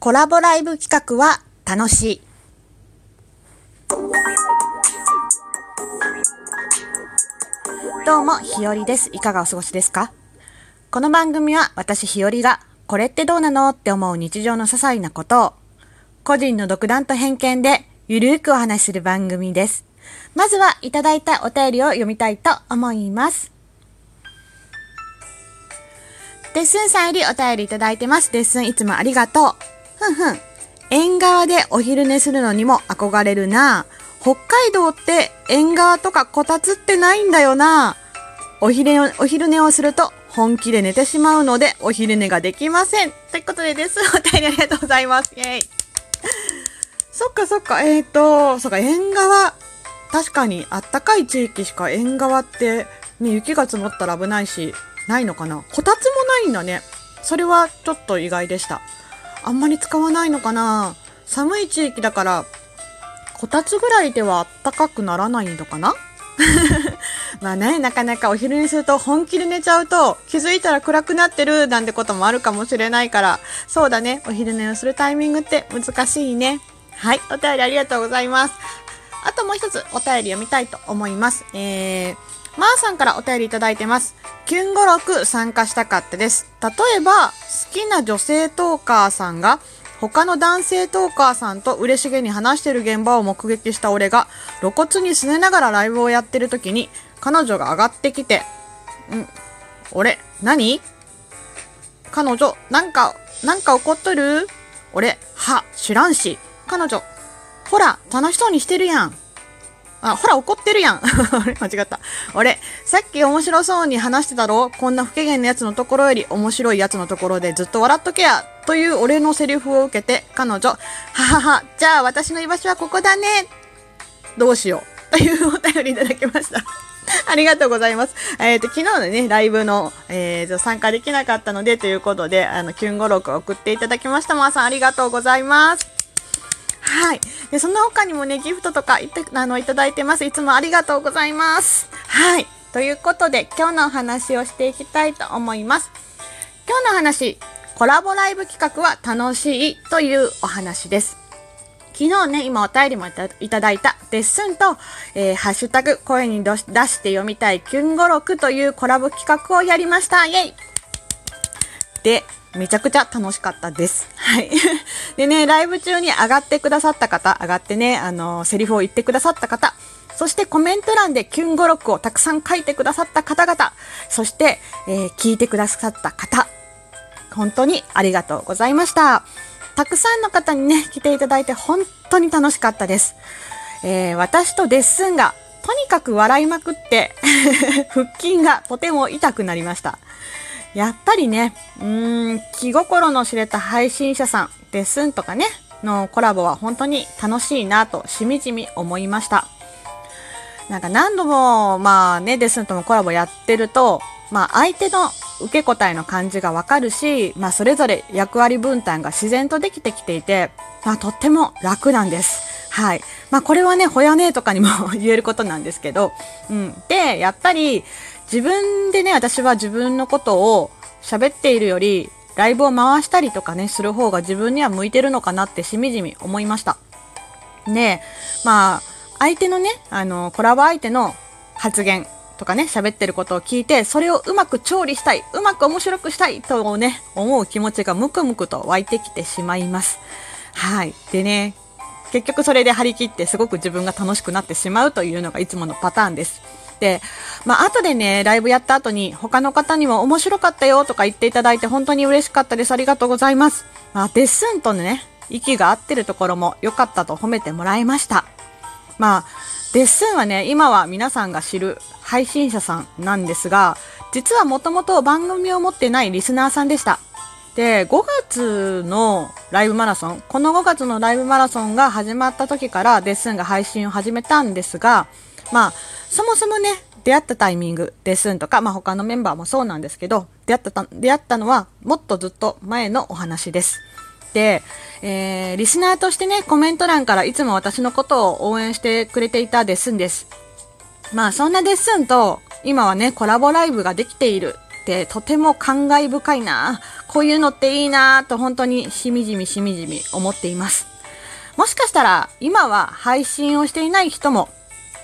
コラボライブ企画は楽しい。どうも、ひよりです。いかがお過ごしですか？この番組は私ひよりが、これってどうなのって思う日常の些細なことを、個人の独断と偏見で、ゆるーくお話しする番組です。まずは、いただいたお便りを読みたいと思います。デッスンさんよりお便りいただいてます。デッスンいつもありがとう。ふんふん。縁側でお昼寝するのにも憧れるな。北海道って縁側とかこたつってないんだよな。お昼寝をお昼寝をすると本気で寝てしまうのでお昼寝ができません。ということでです。お便りありがとうございます。イェイ。そっかそっか。えーと、そっか、縁側。確かにあったかい地域しか縁側って、ね、雪が積もったら危ないし、ないのかなこたつもないんだね。それはちょっと意外でした。あんまり使わないのかな寒い地域だから、こたつぐらいではあったかくならないのかな まあね、なかなかお昼にすると本気で寝ちゃうと気づいたら暗くなってるなんてこともあるかもしれないから、そうだね、お昼寝をするタイミングって難しいね。はい、お便りありがとうございます。あともう一つお便り読みたいと思います。えー、まーさんからお便りいただいてます。キュン語録参加したかったです。例えば、好きな女性トーカーさんが、他の男性トーカーさんと嬉しげに話してる現場を目撃した俺が、露骨にすねながらライブをやってる時に、彼女が上がってきて、ん俺、何？彼女、なんか、なんか怒っとる？俺、は、知らんし。彼女、ほら、楽しそうにしてるやん。あ、ほら、怒ってるやん。あれ間違った。俺、さっき面白そうに話してたろ？こんな不機嫌なやつのところより面白いやつのところでずっと笑っとけや。という俺のセリフを受けて、彼女、ははは、じゃあ私の居場所はここだね。どうしよう。というお便りいただきました。ありがとうございます。えっ、と、昨日のね、ライブの、えーと、参加できなかったので、ということで、あの、キュン語録を送っていただきました。まーさん、ありがとうございます。はい。で、その他にもね、ギフトとかいて、あの、いただいてます。いつもありがとうございます。はい。ということで、今日のお話をしていきたいと思います。今日の話、コラボライブ企画は楽しいというお話です。昨日ね、今お便りもいたいただいたデッスンと、えー、ハッシュタグ声に出して読みたいキュン語録というコラボ企画をやりました。イェイで、めちゃくちゃ楽しかったです。はい。でね、ライブ中に上がってくださった方、上がってね、あの、セリフを言ってくださった方、そしてコメント欄でキュン語録をたくさん書いてくださった方々、そして、えー聞いてくださった方、本当にありがとうございました。たくさんの方にね、来ていただいて本当に楽しかったです。えー私とデッスンがとにかく笑いまくって、腹筋がとても痛くなりました。やっぱりね、うーん、気心の知れた配信者さん、デスンとかね、のコラボは本当に楽しいなとしみじみ思いました。なんか何度も、まあね、デスンともコラボやってると、まあ相手の受け答えの感じがわかるし、まあそれぞれ役割分担が自然とできてきていて、まあとっても楽なんです。はい。まあこれはね、ほやねとかにも 言えることなんですけど、うん。で、やっぱり自分でね、私は自分のことを喋っているより、ライブを回したりとかね、する方が自分には向いてるのかなってしみじみ思いました。で、まあ、相手のね、あの、コラボ相手の発言とかね、喋ってることを聞いて、それをうまく調理したい、うまく面白くしたいとね、思う気持ちがムクムクと湧いてきてしまいます。はい。でね、結局それで張り切ってすごく自分が楽しくなってしまうというのがいつものパターンです。で、まあ、後でね、ライブやった後に他の方にも面白かったよとか言っていただいて本当に嬉しかったです。ありがとうございます。まあ、デッスンとね、息が合ってるところも良かったと褒めてもらいました。まあ、デッスンはね、今は皆さんが知る配信者さんなんですが、実はもともと番組を持ってないリスナーさんでした。で、5月のライブマラソン、この5月のライブマラソンが始まった時からデッスンが配信を始めたんですが、まあ、そもそもね、出会ったタイミング、デッスンとか、まあ他のメンバーもそうなんですけど、出会った、出会ったのはもっとずっと前のお話です。で、えー、リスナーとしてね、コメント欄からいつも私のことを応援してくれていたデッスンです。まあそんなデッスンと、今はね、コラボライブができているてとても感慨深いな。こういうのっていいなと本当にしみじみしみじみ思っています。もしかしたら今は配信をしていない人も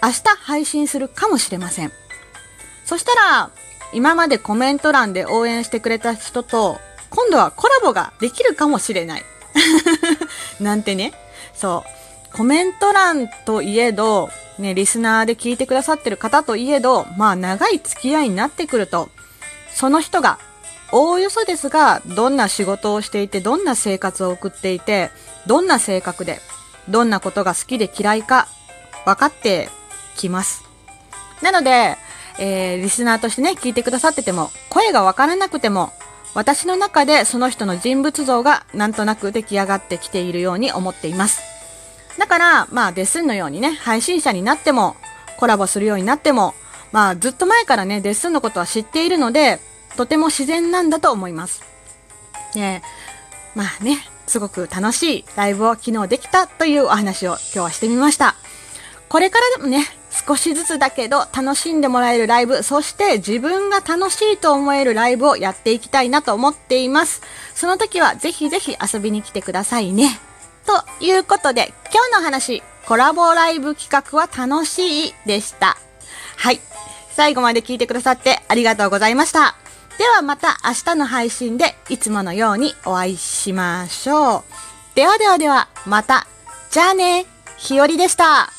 明日配信するかもしれません。そしたら今までコメント欄で応援してくれた人と今度はコラボができるかもしれない。なんてね。そう。コメント欄といえどね、リスナーで聞いてくださってる方といえど、まあ長い付き合いになってくると、その人が、おおよそですが、どんな仕事をしていて、どんな生活を送っていて、どんな性格で、どんなことが好きで嫌いか、分かってきます。なので、えー、リスナーとしてね、聞いてくださってても、声が分からなくても、私の中でその人の人物像がなんとなく出来上がってきているように思っています。だから、まあ、デスンのようにね、配信者になっても、コラボするようになっても、まあ、ずっと前からね、デッスンのことは知っているので、とても自然なんだと思います。ねまあね、すごく楽しいライブを昨日できたというお話を今日はしてみました。これからでもね、少しずつだけど楽しんでもらえるライブ、そして自分が楽しいと思えるライブをやっていきたいなと思っています。その時はぜひぜひ遊びに来てくださいね。ということで、今日の話、コラボライブ企画は楽しいでした。はい。最後まで聞いてくださってありがとうございました。ではまた明日の配信でいつものようにお会いしましょう。ではではでは、また。じゃあね、ひよりでした。